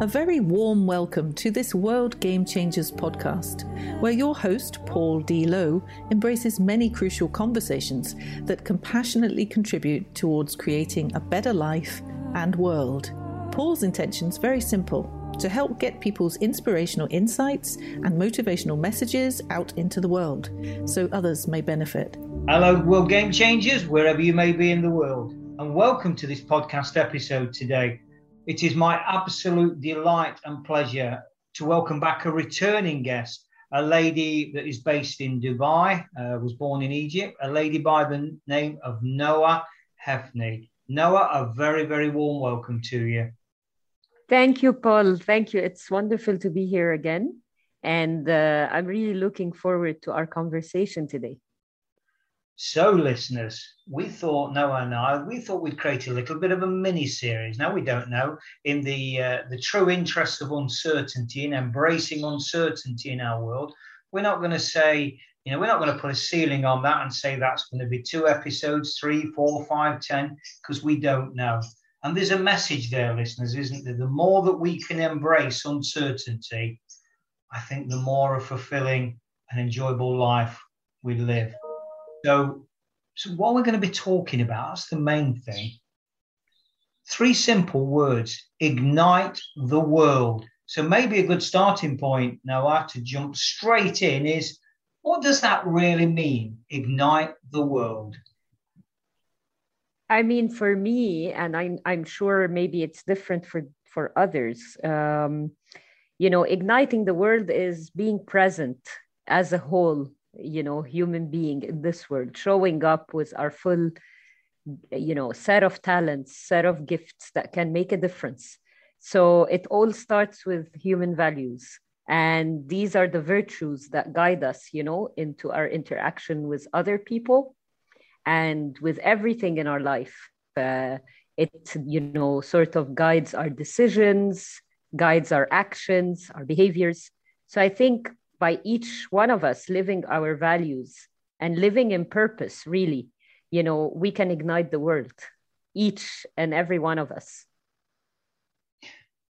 A very warm welcome to this World Game Changers podcast, where your host, Paul D. Lowe, embraces many crucial conversations that compassionately contribute towards creating a better life and world. Paul's intention is very simple to help get people's inspirational insights and motivational messages out into the world so others may benefit. Hello, World Game Changers, wherever you may be in the world, and welcome to this podcast episode today. It is my absolute delight and pleasure to welcome back a returning guest, a lady that is based in Dubai, uh, was born in Egypt, a lady by the name of Noha Hefney. Noha, a very, very warm welcome to you. Thank you, Paul. Thank you. It's wonderful to be here again. And uh, I'm really looking forward to our conversation today. So, listeners, we thought Noha and I, we thought we'd create a little bit of a mini series. Now we don't know. In the uh, the true interest of uncertainty and embracing uncertainty in our world, we're not going to say, you know, we're not going to put a ceiling on that and say that's going to be two episodes, three, four, five, ten, because we don't know. And there's a message there, listeners, isn't there? The more that we can embrace uncertainty, I think the more a fulfilling and enjoyable life we live. So, so what we're going to be talking about, that's the main thing. Three simple words ignite the world. So, maybe a good starting point now, I have to jump straight in is what does that really mean? Ignite the world. I mean, for me, and I'm, I'm sure maybe it's different for, for others, um, you know, igniting the world is being present as a whole you know human being in this world. Showing up with our full you know set of talents set of gifts that can make a difference. So it all starts with human values. And these are the virtues that guide us you know into our interaction with other people and with everything in our life. Uh, it you know sort of guides our decisions guides our actions our behaviors. So i think by each one of us living our values and living in purpose, really, you know, we can ignite the world, each and every one of us.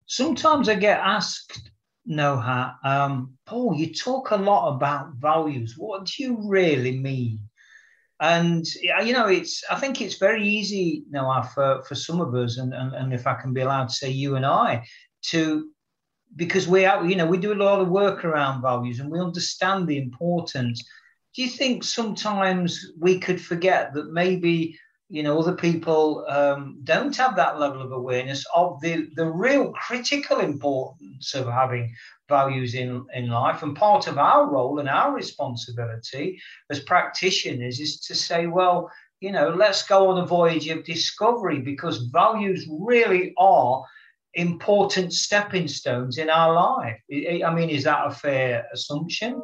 Sometimes I get asked, Noha, um, Paul, you talk a lot about values. What do you really mean? And you know, it's I think it's very easy, Noha, for, for some of us, and, and, and if I can be allowed to say you and I, to because we are, you know, we do a lot of work around values and we understand the importance. Do you think sometimes we could forget that maybe, you know, other people um, don't have that level of awareness of the, the real critical importance of having values in, in life? And part of our role and our responsibility as practitioners is to say, well, you know, let's go on a voyage of discovery because values really are important stepping stones in our life. I mean, is that a fair assumption?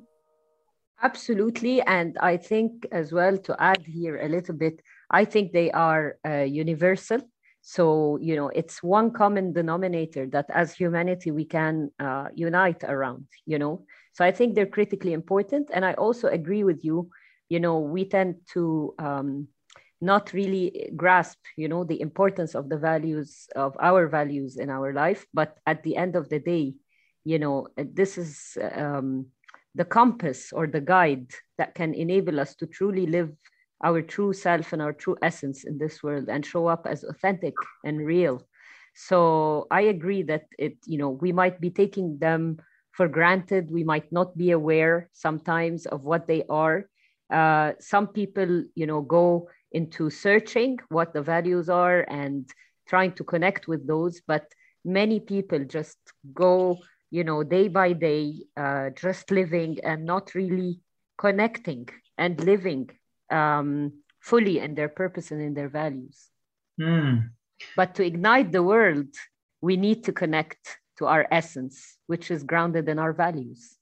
Absolutely. And I think, as well, to add here a little bit, I think they are uh, universal. So, you know, it's one common denominator that as humanity we can uh, unite around, you know. So I think they're critically important. And I also agree with you, you know, we tend to um, not really grasp you know the importance of the values of our values in our life. But at the end of the day you know this is um, the compass or the guide that can enable us to truly live our true self and our true essence in this world and show up as authentic and real. So i agree that it you know we might be taking them for granted. We might not be aware sometimes of what they are. Uh, some people you know go into searching what the values are and trying to connect with those. But many people just go you know day by day uh, just living and not really connecting and living um, fully in their purpose and in their values. Mm. but to ignite the world we need to connect to our essence which is grounded in our values.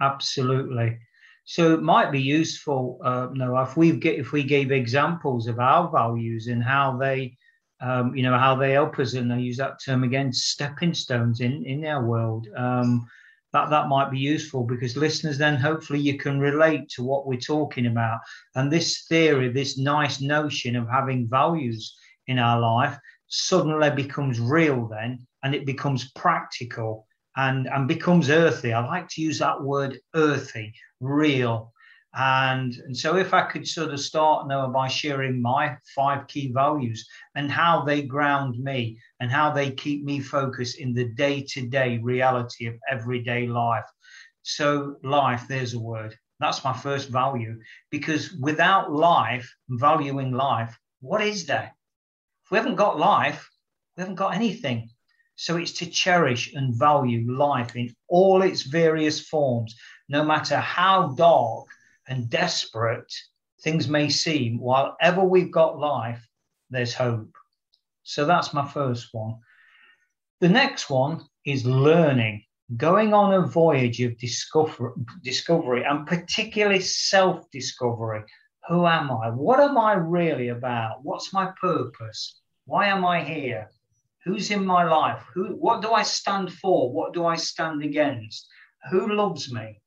Absolutely so it might be useful, uh, Noha, if we get if we gave examples of our values and how they, um, you know, how they help us, and I use that term again, stepping stones in in our world. Um, that that might be useful because listeners then hopefully you can relate to what we're talking about and this theory this nice notion of having values in our life suddenly becomes real then and it becomes practical and, and becomes earthy. I like to use that word earthy, real. And, and so if I could sort of start now by sharing my five key values and how they ground me and how they keep me focused in the day-to-day reality of everyday life. So life, there's a word. That's my first value because without life, valuing life, what is there? If we haven't got life, we haven't got anything. So it's to cherish and value life in all its various forms, no matter how dark and desperate things may seem. While ever we've got life, there's hope. So that's my first one. The next one is learning, going on a voyage of discover, discovery and particularly self discovery. Who am I? What am I really about? What's my purpose? Why am I here? Who's in my life? Who, what do I stand for? What do I stand against? Who loves me?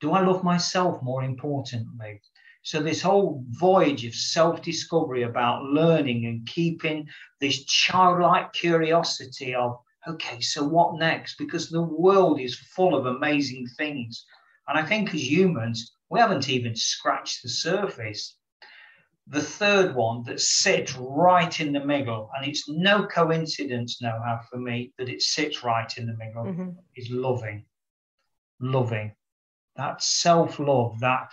Do I love myself more importantly? So, this whole voyage of self discovery about learning and keeping this childlike curiosity of, okay, so what next? Because the world is full of amazing things. And I think as humans, we haven't even scratched the surface the third one that sits right in the middle, and it's no coincidence, Noha, for me that it sits right in the middle, mm-hmm. is loving. Loving. That self love, that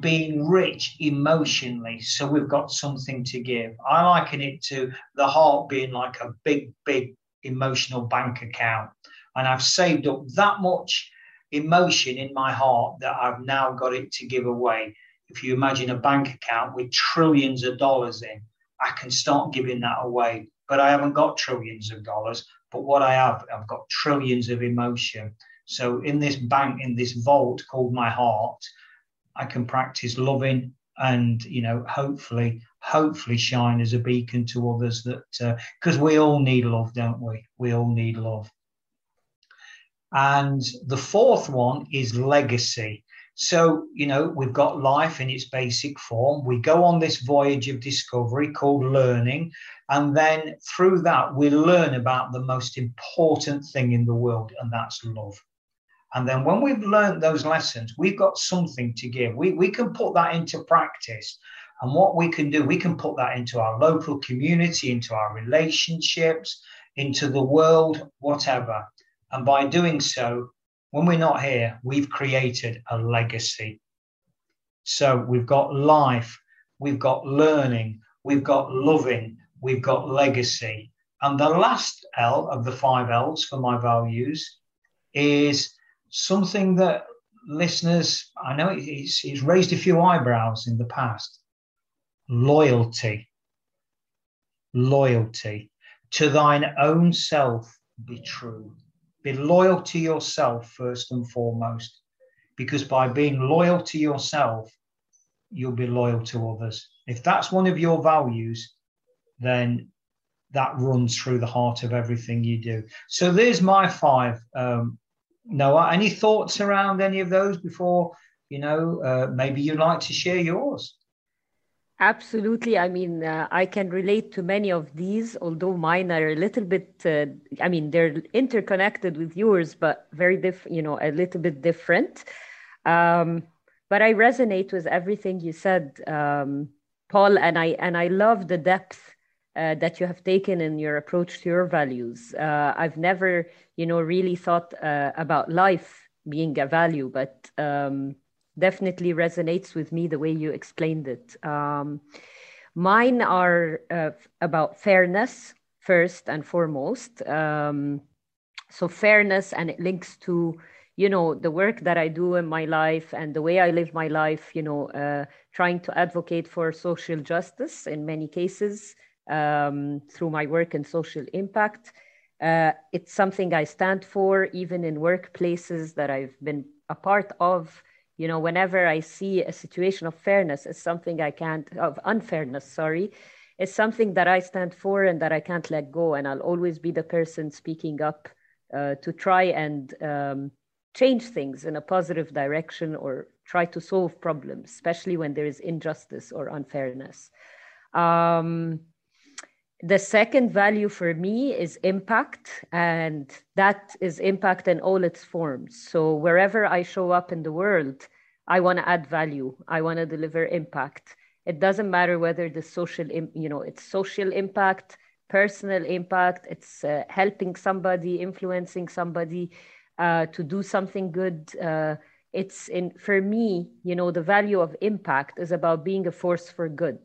being rich emotionally, so we've got something to give. I liken it to the heart being like a big, big emotional bank account. And I've saved up that much emotion in my heart that I've now got it to give away if you imagine a bank account with trillions of dollars in, I can start giving that away. But I haven't got trillions of dollars. But what I have, I've got trillions of emotion. So in this bank, in this vault called my heart, I can practice loving and you know hopefully hopefully shine as a beacon to others that because uh, we all need love don't we we all need love and the fourth one is legacy so, you know, we've got life in its basic form. We go on this voyage of discovery called learning. And then through that, we learn about the most important thing in the world, and that's love. And then when we've learned those lessons, we've got something to give. We, we can put that into practice. And what we can do, we can put that into our local community, into our relationships, into the world, whatever. And by doing so, when we're not here, we've created a legacy. So we've got life, we've got learning, we've got loving, we've got legacy. And the last L of the five L's for my values is something that listeners, I know it's, it's raised a few eyebrows in the past loyalty. Loyalty. To thine own self be true. Be loyal to yourself first and foremost, because by being loyal to yourself, you'll be loyal to others. If that's one of your values, then that runs through the heart of everything you do. So there's my five. Um, Noha, any thoughts around any of those before, you know, uh, maybe you'd like to share yours? Absolutely. I mean, uh, I can relate to many of these, although mine are a little bit, uh, I mean, they're interconnected with yours, but very different, you know, a little bit different. Um, but I resonate with everything you said, um, Paul, and I, and I love the depth uh, that you have taken in your approach to your values. Uh, I've never, you know, really thought uh, about life being a value, but um, definitely resonates with me the way you explained it. Um, mine are uh, about fairness first and foremost. Um, so fairness, and it links to you know the work that I do in my life and the way I live my life. You know, uh, trying to advocate for social justice in many cases um, through my work and social impact. Uh, it's something I stand for, even in workplaces that I've been a part of you know whenever i see a situation of fairness it's something i can't of unfairness sorry it's something that i stand for and that i can't let go. And i'll always be the person speaking up uh, to try and um, change things in a positive direction or try to solve problems especially when there is injustice or unfairness. Um, the second value for me is impact, and that is impact in all its forms. So wherever I show up in the world, I want to add value. I want to deliver impact. It doesn't matter whether the social, you know, it's social impact, personal impact, it's uh, helping somebody, influencing somebody uh, to do something good. Uh, it's in for me, you know, the value of impact is about being a force for good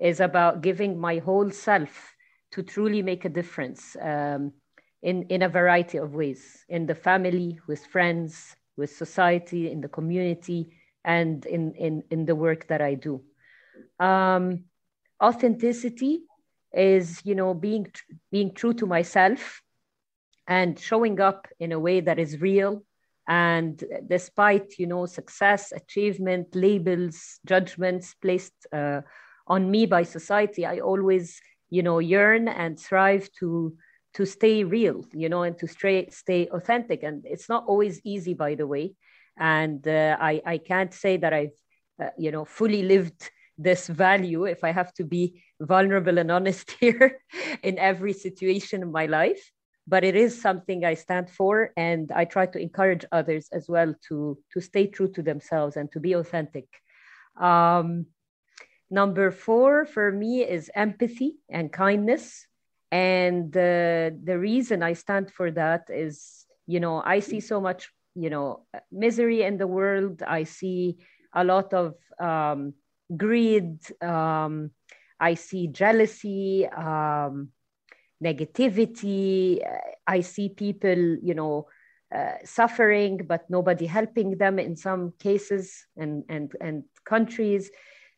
is about giving my whole self to truly make a difference um, in, in a variety of ways in the family, with friends, with society, in the community, and in, in, in the work that I do. Um, authenticity is, you know, being, being true to myself and showing up in a way that is real and despite you know success achievement labels judgments placed uh, on me by society i always you know yearn and strive to to stay real you know and to stay stay authentic. And it's not always easy by the way. And uh, i i can't say that i've uh, you know fully lived this value if i have to be vulnerable and honest here in every situation in my life. But it is something i stand for and i try to encourage others as well to to stay true to themselves and to be authentic. Um, Number four for me is empathy and kindness. And uh, the reason I stand for that is, you know, I see so much, you know, misery in the world. I see a lot of um, greed. Um, I see jealousy, um, negativity. I see people, you know, uh, suffering, but nobody helping them in some cases and, and, and countries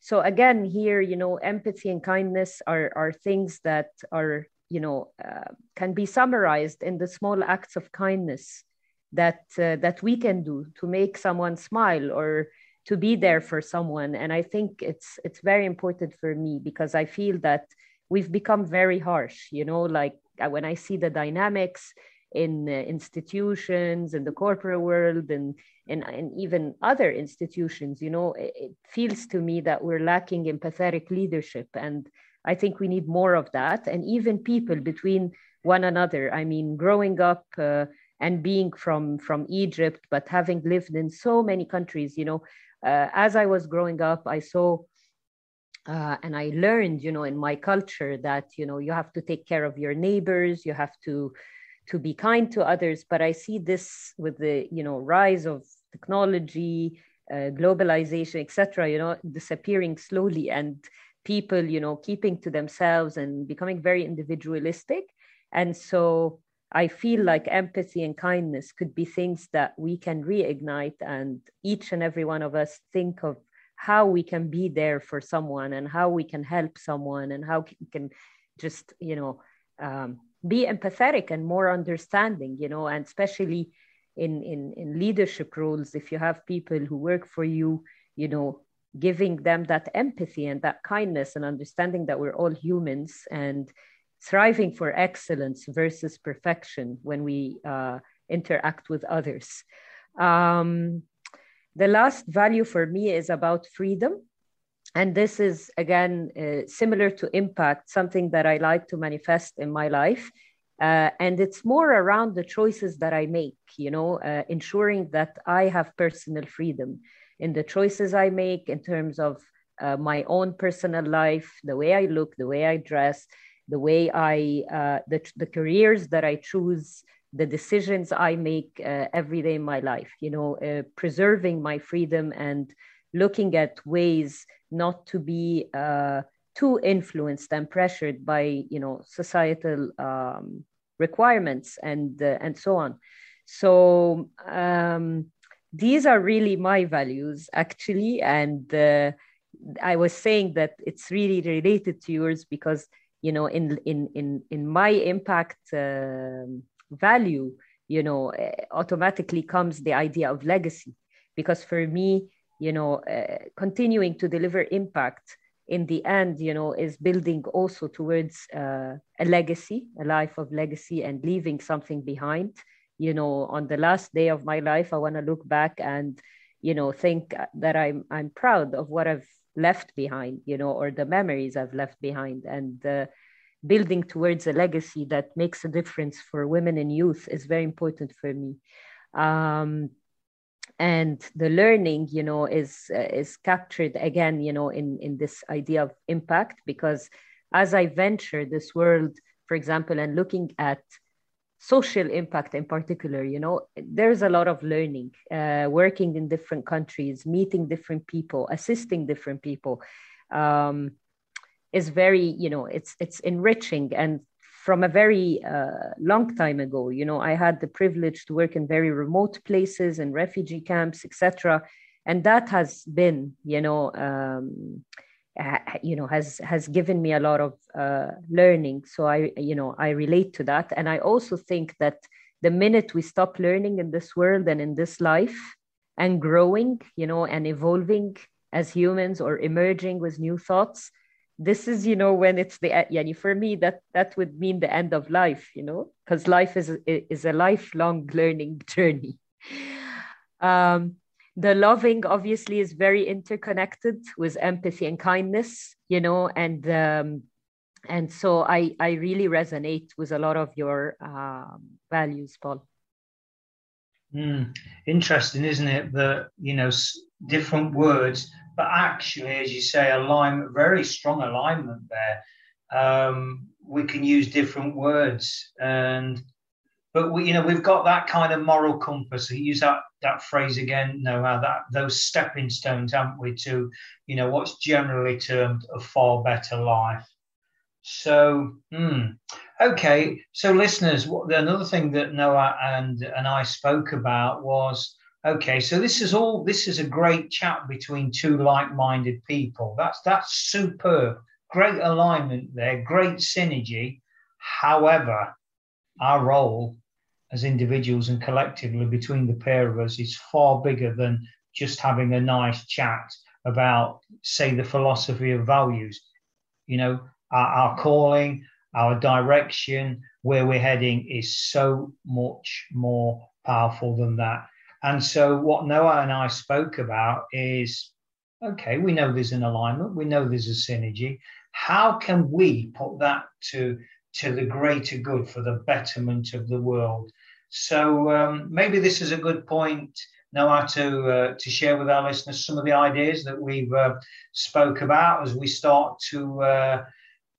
so again here you know empathy and kindness are are things that are you know uh, can be summarized in the small acts of kindness that uh, that we can do to make someone smile or to be there for someone. And i think it's it's very important for me because i feel that we've become very harsh you know like uh, when i see the dynamics in institutions in the corporate world and, and and even other institutions you know it, it, feels to me that we're lacking empathetic leadership and i think we need more of that. And even people between one another i mean growing up uh, and being from from egypt but having lived in so many countries you know uh, as i was growing up i saw uh, and I learned, you know, in my culture that you know you have to take care of your neighbors, you have to to be kind to others but i see this with the you know rise of technology uh, globalization etc you know disappearing slowly and people you know keeping to themselves and becoming very individualistic. And so i feel like empathy and kindness could be things that we can reignite and each and every one of us think of how we can be there for someone and how we can help someone and how we can just you know um, be empathetic and more understanding you know and especially in in in leadership roles if you have people who work for you you know giving them that empathy and that kindness and understanding that we're all humans and striving for excellence versus perfection when we uh, interact with others. Um, the last value for me is about freedom and this is again uh, similar to impact something that i like to manifest in my life. Uh, and it's more around the choices that i make you know uh, ensuring that i have personal freedom in the choices i make in terms of uh, my own personal life the way i look the way i dress the way i uh, the, the careers that i choose the decisions i make uh, every day in my life you know preserving my freedom and looking at ways not to be uh, too influenced and pressured by you know societal um, requirements and uh, and so on. So um, these are really my values actually. And uh, i was saying that it's really related to yours because you know in in in in my impact uh, value you know automatically comes the idea of legacy. Because for me you know uh, continuing to deliver impact in the end you know is building also towards uh, a legacy a life of legacy and leaving something behind you know on the last day of my life i want to look back and you know think that i'm i'm proud of what i've left behind you know or the memories i've left behind and uh, building towards a legacy that makes a difference for women and youth is very important for me. Um, and the learning, you know, is uh, is captured again, you know, in in this idea of impact because as I venture this world, for example, and looking at social impact in particular you know there's a lot of learning uh, working in different countries meeting different people assisting different people um, is very you know it's it's enriching. And from a very uh, long time ago. You know i had the privilege to work in very remote places and refugee camps etc and that has been you know um, you know has has given me a lot of uh, learning. So i you know i relate to that. And i also think that the minute we stop learning in this world and in this life and growing you know and evolving as humans or emerging with new thoughts this is you know when it's the yeah for me that that would mean the end of life you know because life is is a lifelong learning journey. Um the loving obviously is very interconnected with empathy and kindness you know and um, and so i i really resonate with a lot of your um, values paul. Mm, interesting isn't it that you know different words but actually as you say alignment very strong alignment there um, we can use different words and but we, you know, we've got that kind of moral compass. We use that that phrase again, Noha, that those stepping stones, haven't we, to, you know, what's generally termed a far better life. So, hmm. okay. So, listeners, what, another thing that Noha and and I spoke about was okay. So this is all. This is a great chat between two like-minded people. That's that's superb. Great alignment there. Great synergy. However, our role as individuals and collectively between the pair of us is far bigger than just having a nice chat about, say, the philosophy of values. You know, our, our calling, our direction, where we're heading is so much more powerful than that. And so, what Noha and I spoke about is okay, we know there's an alignment, we know there's a synergy. How can we put that to, to the greater good for the betterment of the world? So um, maybe this is a good point, Noha, to uh, to share with our listeners some of the ideas that we've uh, spoke about as we start to uh,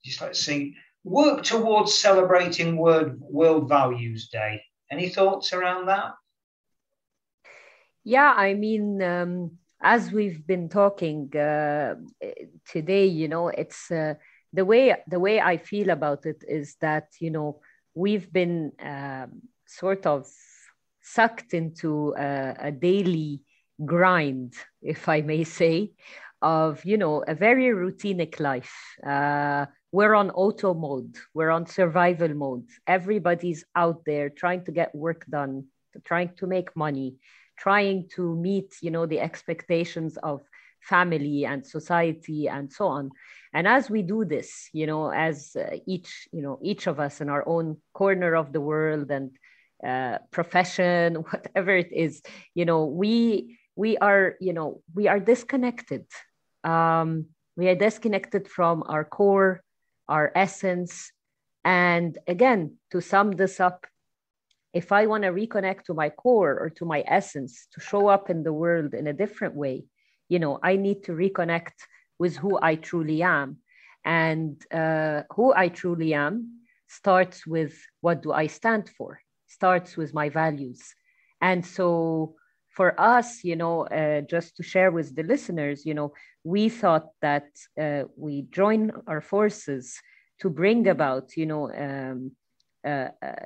just let's see work towards celebrating World World Values Day. Any thoughts around that? Yeah, I mean. Um, as we've been talking uh, today, you know, it's uh, the way the way I feel about it is that you know we've been um, sort of sucked into a, a daily grind, if I may say, of you know a very routinic life. Uh, we're on auto mode. We're on survival mode. Everybody's out there trying to get work done, trying to make money, trying to meet you know the expectations of family and society and so on. And as we do this you know as uh, each you know each of us in our own corner of the world and uh, profession whatever it is you know we we are you know we are disconnected. Um, we are disconnected from our core our essence. And again to sum this up if i want to reconnect to my core or to my essence to show up in the world in a different way you know i need to reconnect with who i truly am and uh, who i truly am starts with what do i stand for starts with my values. And so for us, you know, uh, just to share with the listeners, you know, we thought that uh, we join our forces to bring about, you know, um,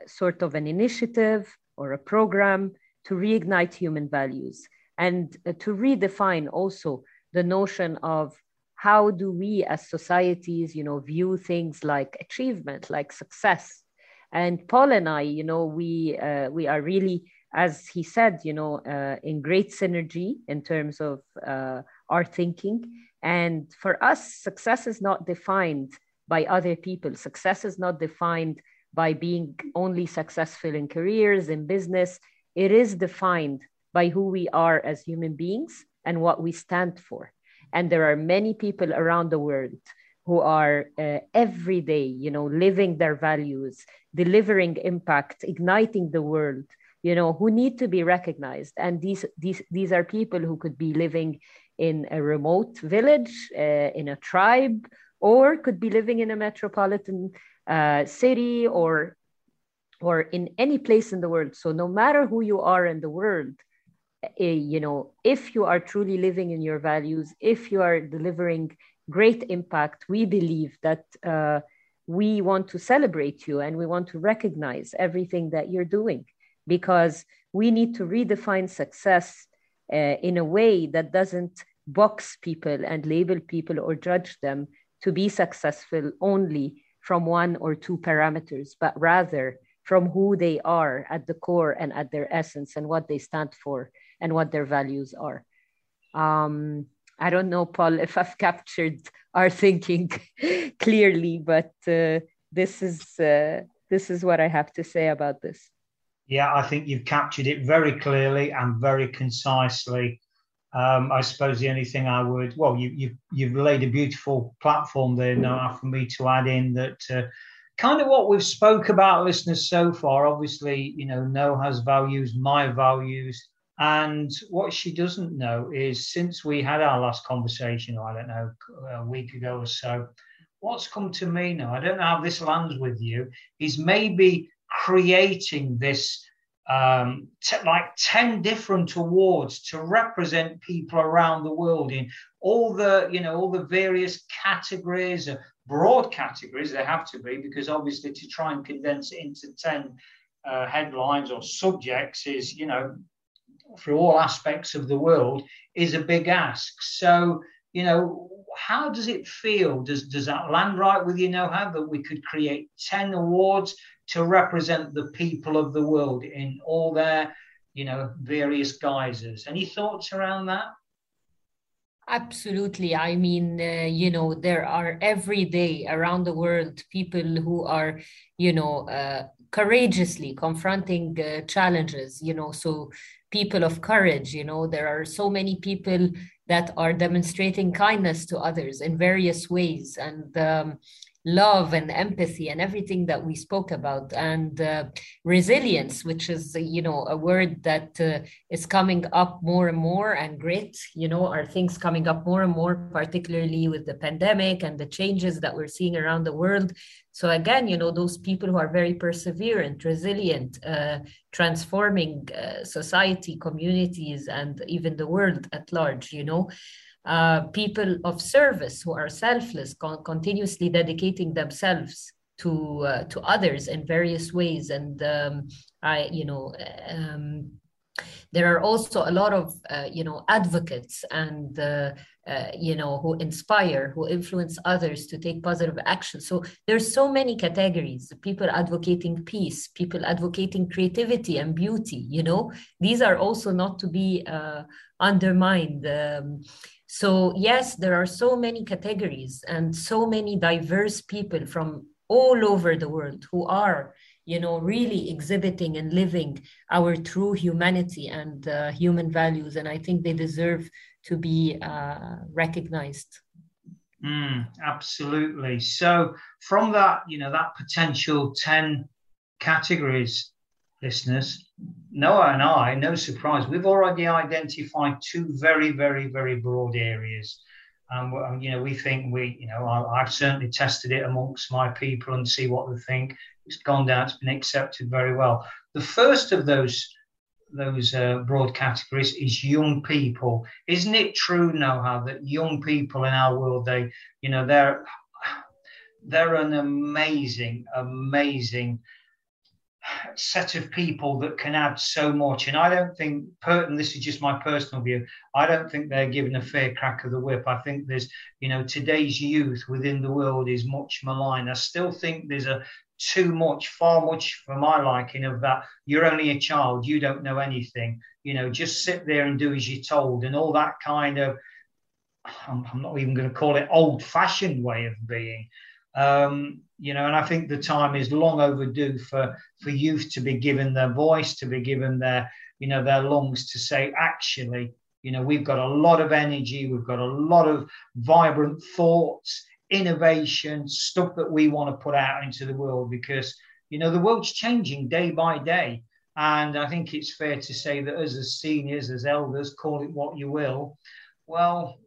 sort of an initiative or a program to reignite human values and uh, to redefine also the notion of how do we as societies, you know, view things like achievement, like success, and Paul and I, you know, we uh, we are really, as he said, you know, uh, in great synergy in terms of uh, our thinking. And for us, success is not defined by other people. Success is not defined by being only successful in careers, in business. It is defined by who we are as human beings and what we stand for. And there are many people around the world who are uh, every day, you know, living their values, delivering impact, igniting the world, you know, who need to be recognized. And these these these are people who could be living in a remote village, uh, in a tribe, or could be living in a metropolitan uh, city or or in any place in the world. So no matter who you are in the world, uh, you know, if you are truly living in your values, if you are delivering great impact, we believe that uh, we want to celebrate you and we want to recognize everything that you're doing because we need to redefine success uh, in a way that doesn't box people and label people or judge them to be successful only from one or two parameters, but rather from who they are at the core and at their essence and what they stand for and what their values are. Um, I don't know, Paul, if I've captured our thinking clearly, but uh, this is uh, this is what I have to say about this. Yeah, I think you've captured it very clearly and very concisely. Um, I suppose the only thing I would, well, you, you, you've laid a beautiful platform there now for me to add in that uh, kind of what we've spoke about, listeners, so far. Obviously, you know, Noha's values, my values. And what she doesn't know is since we had our last conversation, I don't know, a week ago or so, what's come to me now, I don't know how this lands with you, is maybe creating this um, t- like 10 different awards to represent people around the world in all the you know all the various categories uh, broad categories they have to be because obviously to try and condense it into 10 uh, headlines or subjects is you know for all aspects of the world is a big ask. So you know how does it feel does does that land right with you know how that we could create 10 awards to represent the people of the world in all their, you know, various guises. Any thoughts around that? Absolutely. I mean, uh, you know, there are every day around the world people who are, you know, uh, courageously confronting uh, challenges, you know, so people of courage, you know, there are so many people that are demonstrating kindness to others in various ways. And, um, love and empathy and everything that we spoke about and uh, resilience which is you know a word that uh, is coming up more and more and great you know are things coming up more and more particularly with the pandemic and the changes that we're seeing around the world. So again you know those people who are very perseverant resilient uh, transforming uh, society communities and even the world at large you know uh, people of service who are selfless, con- continuously dedicating themselves to uh, to others in various ways. And um, I, you know, um, there are also a lot of uh, you know advocates and uh, uh, you know who inspire who influence others to take positive action. So there's so many categories people advocating peace people advocating creativity and beauty you know. These are also not to be uh, undermined. Um, so, yes, there are so many categories and so many diverse people from all over the world who are, you know, really exhibiting and living our true humanity and uh, human values. And I think they deserve to be uh, recognized. Mm, absolutely. So, from that, you know, that potential 10 categories, listeners, Noha and I, no surprise, we've already identified two very, very, very broad areas. Um, you know, we think we, you know, I, have certainly tested it amongst my people and see what they think. It's gone down, it's been accepted very well. The first of those those uh, broad categories is young people. Isn't it true, Noha, that young people in our world, they, you know, they're they're an amazing, amazing set of people that can add so much. And I don't think, and this is just my personal view, I don't think they're given a fair crack of the whip. I think there's, you know, today's youth within the world is much maligned. I still think there's a too much, far much for my liking of that. You're only a child, you don't know anything. You know, just sit there and do as you're told, and all that kind of. I'm, I'm not even going to call it old-fashioned way of being. Um, you know, and I think the time is long overdue for for youth to be given their voice, to be given their you know their lungs to say, actually, you know, we've got a lot of energy, we've got a lot of vibrant thoughts innovation, stuff that we want to put out into the world because, you know, the world's changing day by day. And I think it's fair to say that us as seniors, as elders, call it what you will, well,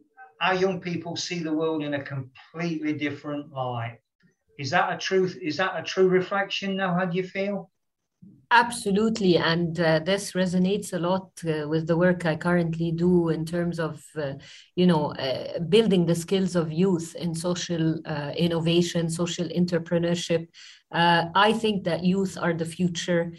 our young people see the world in a completely different light. Is that a truth? Is that a true reflection now? How do you feel? Absolutely, and uh, this resonates a lot uh, with the work I currently do in terms of, uh, you know, uh, building the skills of youth in social uh, innovation, social entrepreneurship. Uh, I think that youth are the future.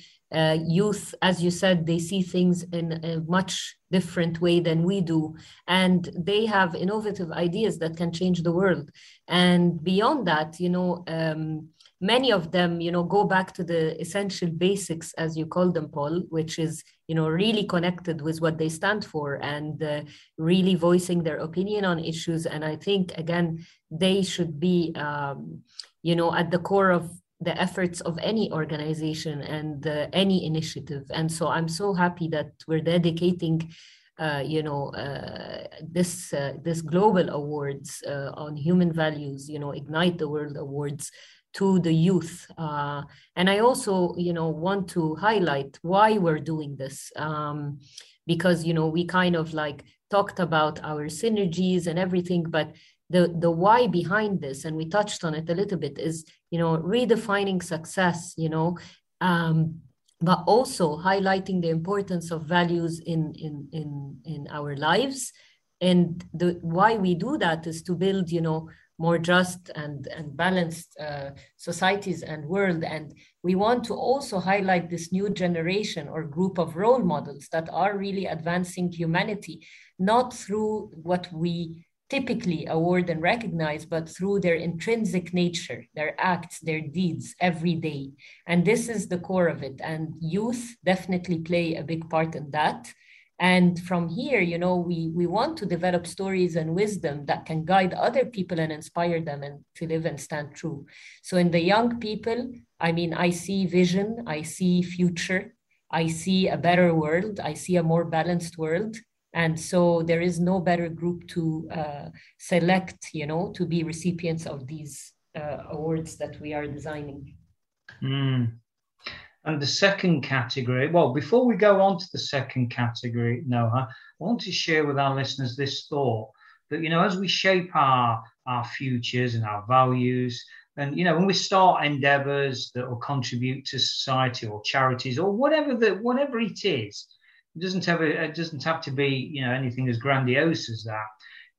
Youth, as you said, they see things in a much different way than we do, and they have innovative ideas that can change the world. And beyond that, you know. Um, many of them you know go back to the essential basics as you call them paul which is you know really connected with what they stand for and uh, really voicing their opinion on issues and i think again they should be um, you know at the core of the efforts of any organization and uh, any initiative and so i'm so happy that we're dedicating uh, you know uh, this uh, this global awards uh, on human values you know ignite the world awards to the youth. Uh, and I also, you know, want to highlight why we're doing this. Um, because, you know, we kind of like talked about our synergies and everything, but the, the why behind this, and we touched on it a little bit, is, you know, redefining success, you know, um, but also highlighting the importance of values in, in, in, in our lives. And the why we do that is to build, you know, more just and, and balanced uh, societies and world. And we want to also highlight this new generation or group of role models that are really advancing humanity, not through what we typically award and recognize, but through their intrinsic nature, their acts, their deeds every day. And this is the core of it. And youth definitely play a big part in that and from here you know we we want to develop stories and wisdom that can guide other people and inspire them and to live and stand true so in the young people i mean i see vision i see future i see a better world i see a more balanced world and so there is no better group to uh, select you know to be recipients of these uh, awards that we are designing mm. And the second category, well, before we go on to the second category, Noha, I want to share with our listeners this thought that, you know, as we shape our, our futures and our values, and, you know, when we start endeavors that will contribute to society or charities or whatever the, whatever it is, it doesn't have a, it doesn't have to be, you know, anything as grandiose as that.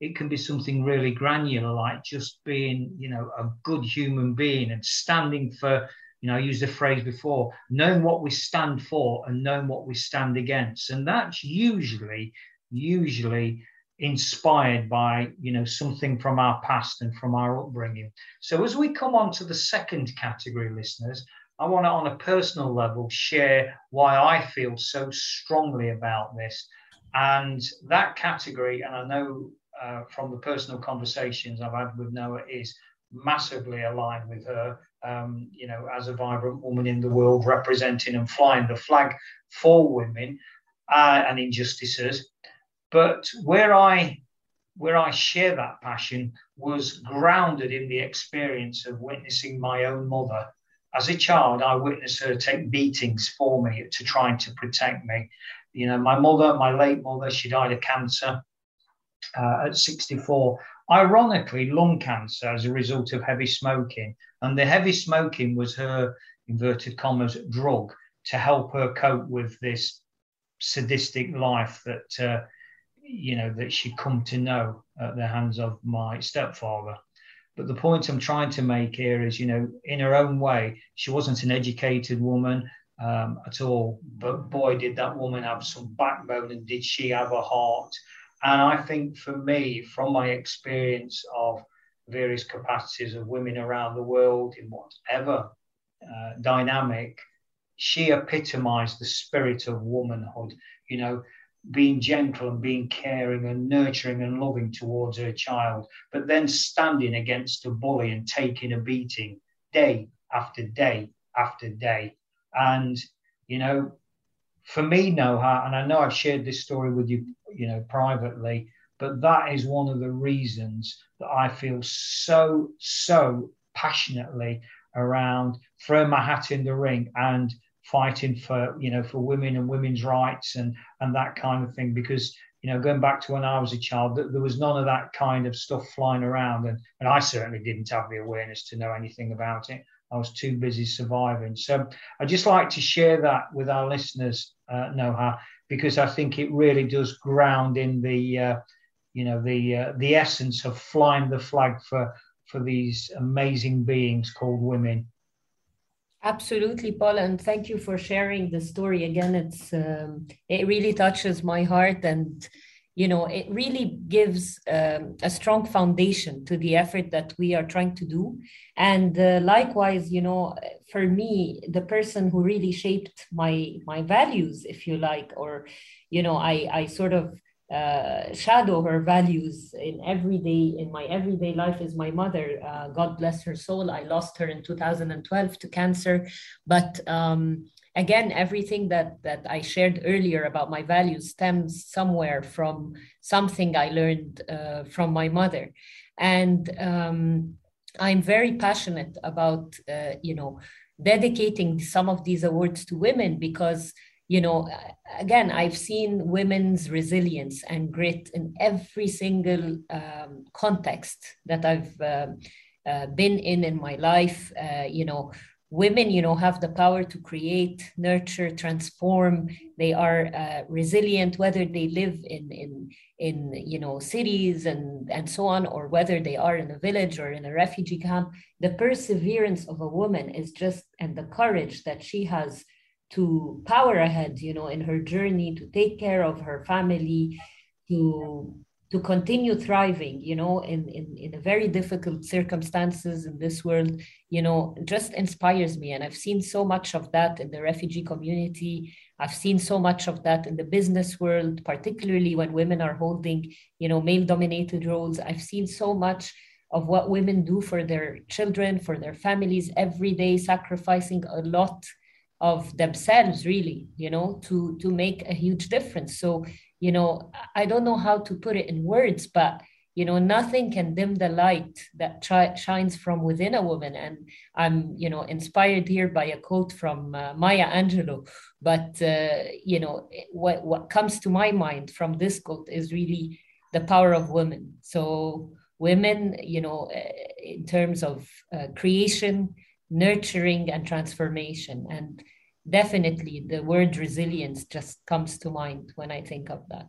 It can be something really granular, like just being, you know, a good human being and standing for you know, I used the phrase before, knowing what we stand for and knowing what we stand against. And that's usually, usually inspired by, you know, something from our past and from our upbringing. So as we come on to the second category, listeners, I want to, on a personal level, share why I feel so strongly about this. And that category, and I know uh, from the personal conversations I've had with Noha, is massively aligned with her um, you know, as a vibrant woman in the world, representing and flying the flag for women uh, and injustices. But where I where I share that passion was grounded in the experience of witnessing my own mother. As a child, I witnessed her take beatings for me to trying to protect me. You know, my mother, my late mother, she died of cancer uh, at 64 ironically, lung cancer as a result of heavy smoking. And the heavy smoking was her, inverted commas, drug to help her cope with this sadistic life that, uh, you know, that she'd come to know at the hands of my stepfather. But the point I'm trying to make here is, you know, in her own way, she wasn't an educated woman um, at all. But boy, did that woman have some backbone and did she have a heart and I think for me, from my experience of various capacities of women around the world in whatever uh, dynamic, she epitomized the spirit of womanhood, you know, being gentle and being caring and nurturing and loving towards her child, but then standing against a bully and taking a beating day after day after day. And, you know, for me, Noha, and I know I've shared this story with you, you know, privately. But that is one of the reasons that I feel so, so passionately around throwing my hat in the ring and fighting for you know for women and women's rights and and that kind of thing because you know going back to when I was a child there was none of that kind of stuff flying around and and I certainly didn't have the awareness to know anything about it. I was too busy surviving. So I just like to share that with our listeners uh, Noha because I think it really does ground in the uh, you know the uh, the essence of flying the flag for for these amazing beings called women Absolutely, Paul, and thank you for sharing the story. Again, it's um, it really touches my heart, and you know, it really gives um, a strong foundation to the effort that we are trying to do. And uh, likewise, you know, for me, the person who really shaped my my values, if you like, or you know, I I sort of uh, shadow her values in everyday in my everyday life is my mother. Uh, god bless her soul. I lost her in 2012 to cancer. But um, again everything that that i shared earlier about my values stems somewhere from something i learned uh, from my mother. And um, i'm very passionate about uh, you know dedicating some of these awards to women because you know again i've seen women's resilience and grit in every single um, context that i've uh, uh, been in in my life. Uh, you know women you know have the power to create nurture transform. They are uh, resilient whether they live in in in you know cities and and so on or whether they are in a village or in a refugee camp. The perseverance of a woman is just and the courage that she has to power ahead you know in her journey to take care of her family to to continue thriving you know in in, in a very difficult circumstances in this world you know just inspires me. And i've seen so much of that in the refugee community. I've seen so much of that in the business world particularly when women are holding you know male dominated roles. I've seen so much of what women do for their children for their families every day sacrificing a lot of themselves really you know to to make a huge difference. So you know i don't know how to put it in words but you know nothing can dim the light that shines from within a woman. And i'm you know inspired here by a quote from uh, maya angelou but uh, you know what what comes to my mind from this quote is really the power of women. So women you know uh, in terms of uh, creation nurturing and transformation. And definitely the word resilience just comes to mind when i think of that.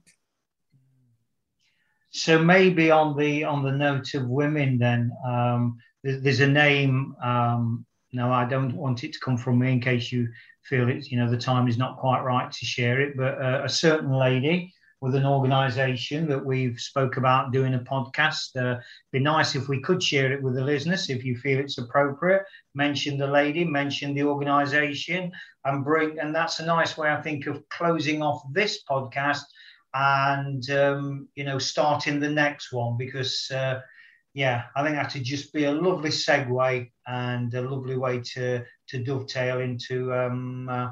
So maybe on the on the note of women then um, there's a name um, no i don't want it to come from me in case you feel it's you know the time is not quite right to share it but uh, a certain lady with an organization that we've spoke about doing a podcast. Uh, be nice if we could share it with the listeners if you feel it's appropriate. Mention the lady, mention the organization, and bring. And that's a nice way, I think, of closing off this podcast and um, you know starting the next one because. Uh, yeah, I think that would just be a lovely segue and a lovely way to to dovetail into um, uh,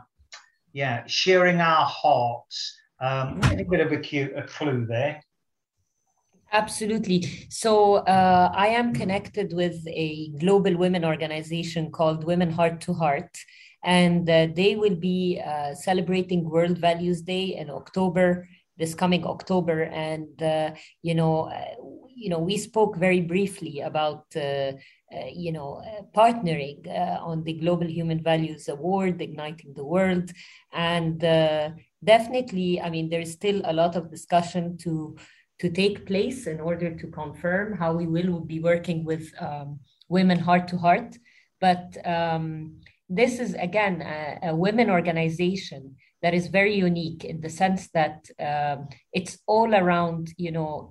yeah sharing our hearts um, a bit of a, cue, a clue there. Absolutely. So uh, I am connected with a global women organization called Women Heart to Heart, and uh, they will be uh, celebrating World Values Day in October, this coming October. And uh, you know, uh, you know, we spoke very briefly about. Uh, you know, partnering on the Global Human Values Award, Igniting the World, and definitely, I mean, there's still a lot of discussion to to take place in order to confirm how we will be working with um, women heart to heart. But um, this is again a, a, women organization that is very unique in the sense that um, it's all around, you know,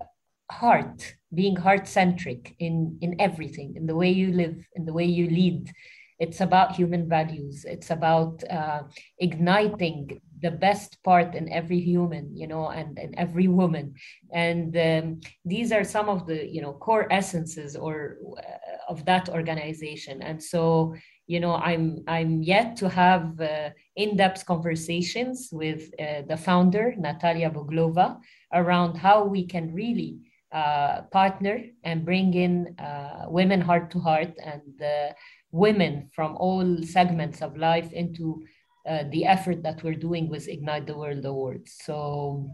heart, being heart centric in in everything, in the way you live, in the way you lead, it's about human values. It's about uh, igniting the best part in every human you know and in every woman. And um, these are some of the you know core essences or uh, of that organization. And so you know i'm i'm yet to have uh, in-depth conversations with uh, the founder natalia boglova around how we can really uh, partner and bring in uh, women heart to heart and uh, women from all segments of life into uh, the effort that we're doing with Ignite the World Awards. So,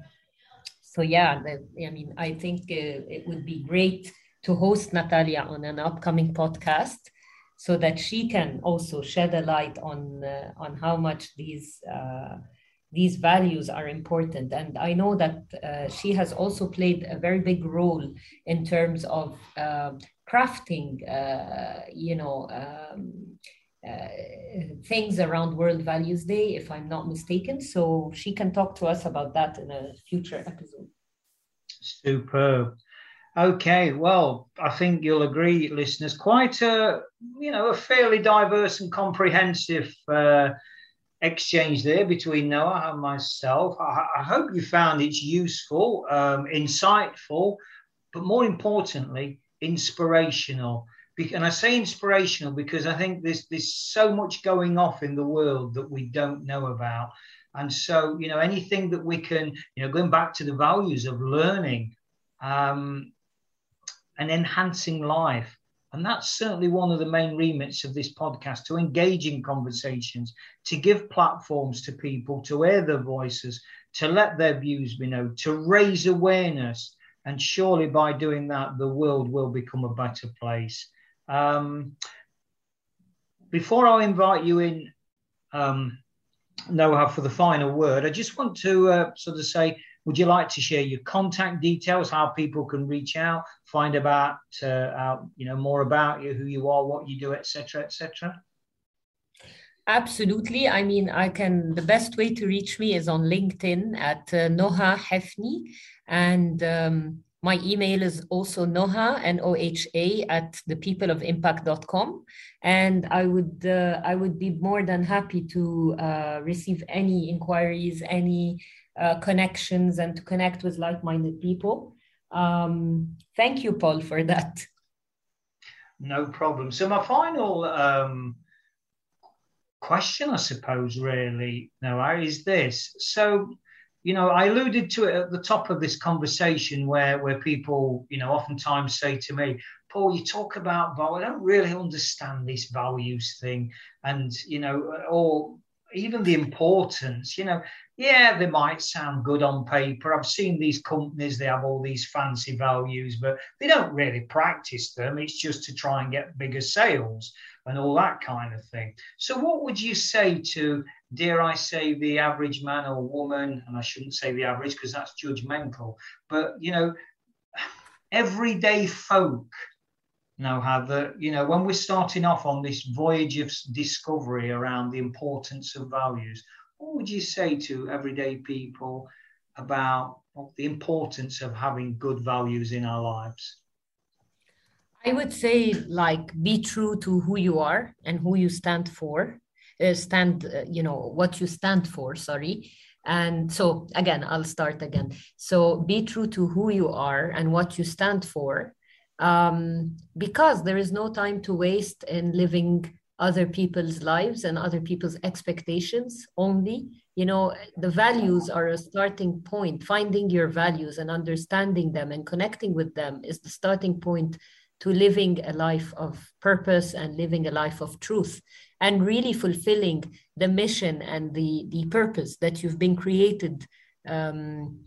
so yeah, I mean, I think uh, it would be great to host Natalia on an upcoming podcast so that she can also shed a light on uh, on how much these these values are important. And I know that uh, she has also played a very big role in terms of uh, crafting, uh, you know, um, uh, things around World Values Day, if I'm not mistaken. So she can talk to us about that in a future episode. Superb. Okay, well, I think you'll agree, listeners, quite a you know a fairly diverse and comprehensive uh, exchange there between Noha and myself. I, I hope you found it useful, um, insightful, but more importantly, inspirational. And I say inspirational because I think there's there's so much going off in the world that we don't know about. And so, you know, anything that we can, you know, going back to the values of learning um, and enhancing life, and that's certainly one of the main remits of this podcast to engage in conversations, to give platforms to people, to air their voices, to let their views be known, to raise awareness. And surely by doing that, the world will become a better place. Um, before I invite you in, um, Noha, for the final word, I just want to uh, sort of say would you like to share your contact details, how people can reach out, find about, uh, out, you know, more about you, who you are, what you do, etc., etc.? Absolutely. I mean, I can. The best way to reach me is on LinkedIn at uh, Noha Hefni, and um, my email is also Noha N O H A at thepeopleofimpact.com, and I would uh, I would be more than happy to uh, receive any inquiries, any uh, connections and to connect with like-minded people. Um, thank you, Paul, for that. No problem. So my final um, question, I suppose, really, Noha, is this. So, you know, I alluded to it at the top of this conversation where, where people, you know, oftentimes say to me, Paul, you talk about value. I don't really understand this values thing. And, you know, or even the importance, you know, yeah, they might sound good on paper. I've seen these companies, they have all these fancy values, but they don't really practice them. It's just to try and get bigger sales and all that kind of thing. So, what would you say to, dare I say, the average man or woman? And I shouldn't say the average because that's judgmental, but, you know, everyday folk know how that you know when we're starting off on this voyage of discovery around the importance of values what would you say to everyday people about the importance of having good values in our lives? I would say, like, be true to who you are and who you stand for. Uh, stand, uh, you know, what you stand for, sorry. And so, again, I'll start again. So, be true to who you are and what you stand for, um, because there is no time to waste in living other people's lives and other people's expectations only. You know the values are a starting point. Finding your values and understanding them and connecting with them is the starting point to living a life of purpose and living a life of truth and really fulfilling the mission and the the purpose that you've been created um,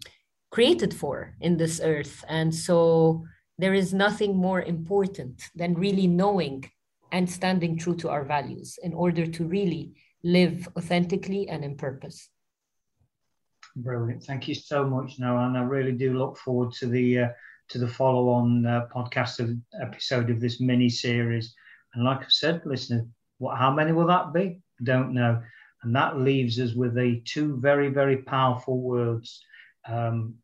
created for in this earth. And so there is nothing more important than really knowing and standing true to our values in order to really live authentically and in purpose. Brilliant. Thank you so much, Noha. And I really do look forward to the uh, to the follow-on uh, podcast of, episode of this mini series. And like I said, listeners, what how many will that be? Don't know. And that leaves us with a two very very powerful words um,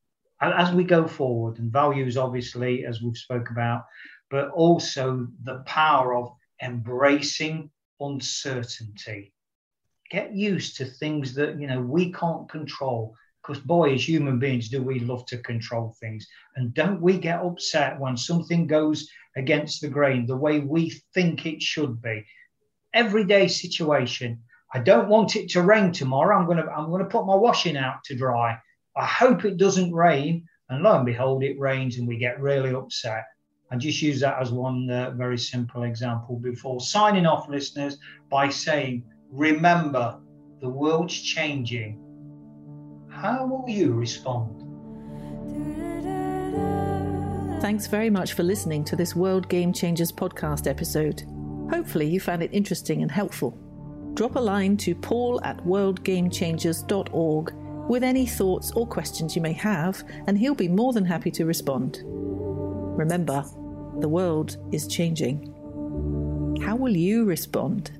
as we go forward. And values, obviously, as we've spoke about, but also the power of embracing uncertainty. Get used to things that you know we can't control. Because boy, as human beings, do we love to control things. And don't we get upset when something goes against the grain the way we think it should be? Everyday situation. I don't want it to rain tomorrow. I'm gonna I'm gonna put my washing out to dry. I hope it doesn't rain. And lo and behold, it rains and we get really upset. I just use that as one uh, very simple example before signing off, listeners, by saying, remember, the world's changing. How will you respond? Thanks very much for listening to this World Game Changers podcast episode. Hopefully, you found it interesting and helpful. Drop a line to paul at worldgamechangers.org with any thoughts or questions you may have, and he'll be more than happy to respond. Remember, the world is changing. How will you respond?